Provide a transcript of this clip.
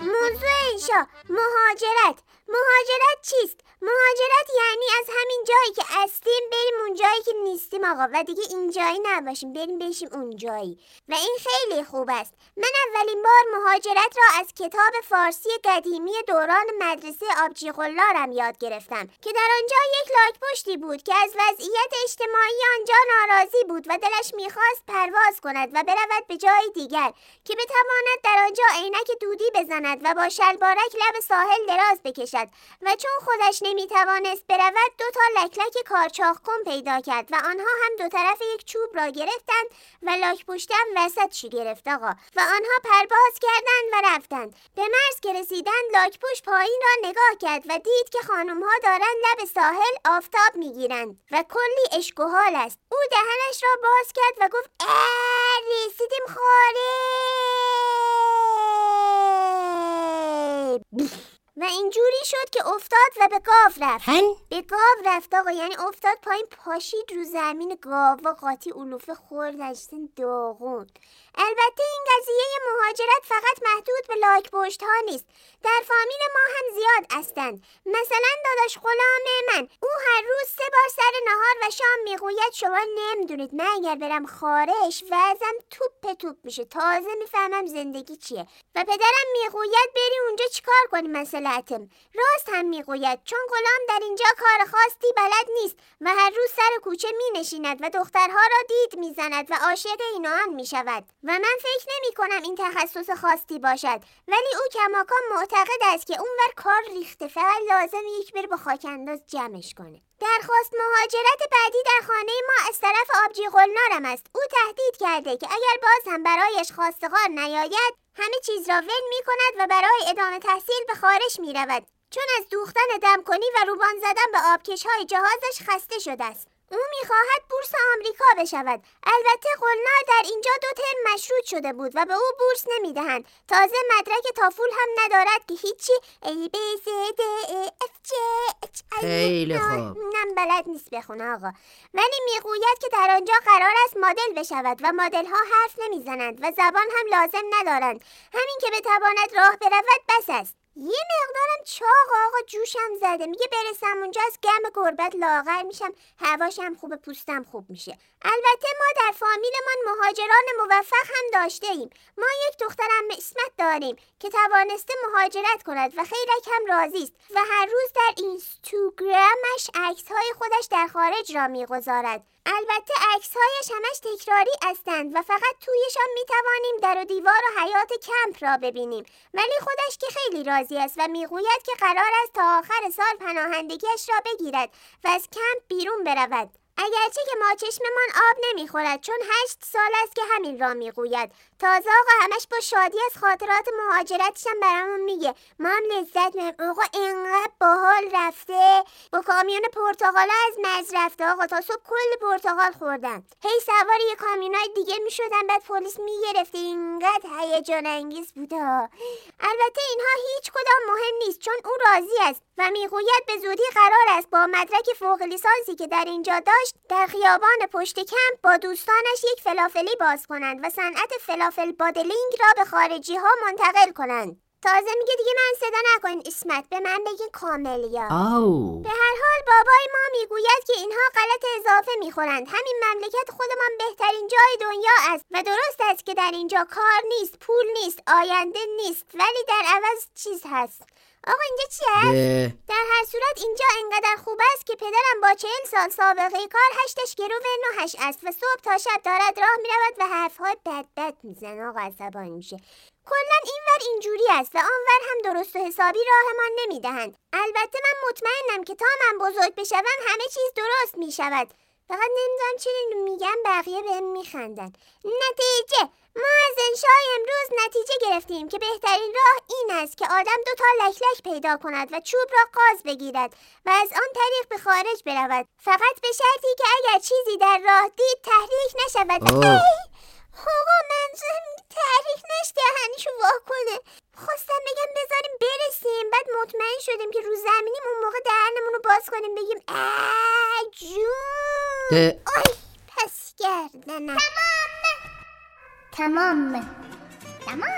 موضوع انشا مهاجرت مهاجرت چیست؟ مهاجرت یعنی از همین جایی که هستیم بریم اون جایی که نیستیم آقا و دیگه اینجایی نباشیم بریم بشیم اون جایی. و این خیلی خوب است. من اولین بار مهاجرت را از کتاب فارسی قدیمی دوران مدرسه آبجی غلارم یاد گرفتم که در آنجا یک لاک پشتی بود که از وضعیت اجتماعی آنجا ناراضی بود و دلش می‌خواست پرواز کند و برود به جای دیگر که بتواند در آنجا عینک دودی بزند و با شلوارک لب ساحل دراز بکشد. و چون خودش نمی‌توانست برود دو تا لکلک کارچاخ کن پیدا کرد و آنها هم دو طرف یک چوب را گرفتند و لاک پشتم وسطشی گرفت آقا؟ و آنها پرواز کردند و رفتند. به مرز که رسیدند لاک پشت پایین را نگاه کرد و دید که خانم ها دارند لب ساحل آفتاب می‌گیرند و کلی اشک است. او دهنش را باز کرد و گفت اه رسیدیم خاره و اینجوری شد که افتاد و به گاو رفت. هن؟ به گاو رفت آقا. یعنی افتاد پایین پاشید رو زمین گاو و قاطی علوفه خوردش داغون. البته این قضیه مهاجرت فقط محدود به لاک پشت ها نیست. در فامیل ما هم زیاد هستند. مثلا داداش غلام من. او هر روز سه بار سر نهار و شام می‌گوید شما نمی‌دونید من اگر برم خارش وزم توپ توپ میشه. تازه می‌فهمم زندگی چیه. و پدرم می‌گوید بری اونجا چیکار کنی مسئلتم راست هم می‌گوید چون غلام در اینجا کار خاصی بلد نیست و هر روز سر کوچه می نشیند و دخترها را دید می‌زند و عاشق اینان می شود و من فکر نمی کنم این تخصص خاصی باشد. ولی او کماکان معتقد است که اونور کار ریخته فقط لازم یک بر با خاک انداز جمعش کنه. درخواست مهاجرت بعدی در خانه ما از طرف آبجی قلنارم است. او تهدید کرده که اگر باز هم برایش خواستگار نیاید همه چیز را ول می کند و برای ادامه تحصیل به خارج می رود. چون از دوختن دمکنی و روبان زدن به آبکش های جهازش خسته شده است. او می‌خواهد بورس آمریکا بشود. البته قلنا در اینجا دو ترم مشروط شده بود و به او بورس نمی‌دهند تازه مدرک تافول هم ندارد که هیچی. ای ب ز د ای اف جی اچ خیلی خوب. بلد نیست بخونه آقا. ولی می‌گوید که در آنجا قرار است مدل بشود و مدل ها حرف نمی‌زنند و زبان هم لازم ندارند. همین که بتواند راه برود بس است. یه مقدارم چاق آقا جوشم زده. میگه برسم اونجا از گم گربت لاغر میشم. هواشم خوبه پوستم خوب میشه. البته ما در فامیلمان مهاجران موفق هم داشته ایم ما یک دخترم اسمت داریم که توانسته مهاجرت کند و خیلی هم راضی است و هر روز در اینستاگرامش عکس های خودش در خارج را می‌گذارد. البته عکسهایش همش تکراری هستند و فقط تویشان می‌توانیم در و دیوار و حیات کمپ را ببینیم. ولی خودش که خیلی راضی است و می‌گوید که قرار است تا آخر سال پناهندگیش را بگیرد و از کمپ بیرون برود. اگرچه که ما چشممان آب نمی‌خورد چون هشت سال است که همین را می‌گوید. تازه آقا همش با شادی از خاطرات مهاجرتش هم برامون میگه. ما هم لذت می‌بریم آقا انقدر باحال رفته. با کامیون پرتغال از مرز رفته. آقا تا صبح کل پرتغال خوردن. هی سوار یه کامیونای دیگه می‌شدن. بعد پلیس می‌گرفته اینقدر هیجان انگیز بوده البته اینها هیچ کدام مهم نیست چون او راضی است و می‌گوید به زودی قرار است با مدرک فوق لیسانسی که در اینجا داشت در خیابان پشت کمپ با دوستانش یک فلافلی باز کنند و صنعت فلافل بادلینگ را به خارجی ها منتقل کنند. تازه میگه دیگه من صدا نکنین اسمت به من بگین کاملیا آو. به هر حال بابای ما می‌گوید که اینها غلط اضافه می‌خورند. همین مملکت خودمان بهترین جای دنیا است و درست است که در اینجا کار نیست پول نیست آینده نیست ولی در عوض چیز هست. آقا اینجا چی هست؟ صورت اینجا انقدر خوب است که پدرم با چهل سال سابقه کار هشتش گرو نهش است و صبح تا شب دارد راه می‌رود و حرفهای بد بد می‌زنه آقا عصبانی میشه. کلا اینور اینجوری است و آنور هم درست و حسابی راهمان نمی‌دهند. البته من مطمئنم که تا من بزرگ بشوم همه چیز درست می‌شود. فقط نمی‌دونم چرا اینو میگم بقیه بهم میخندن. نتیجه! ما از انشای امروز نتیجه گرفتیم که بهترین راه این است که آدم دو تا لکلک پیدا کند و چوب را قاز بگیرد و از آن طریق به خارج برود. فقط به شرطی که اگر چیزی در راه دید تحریک نشود. ای! آقا منظورم تحریک نش دهنشو وا کنه خواستم بگم بذاریم برسیم. بعد مطمئن شدیم که رو زمینیم اون موقع دهنمون رو باز کنیم بگیم ای جون! Ee, Ay pes gerdene. Tamam mı? Tamam mı? Tamam.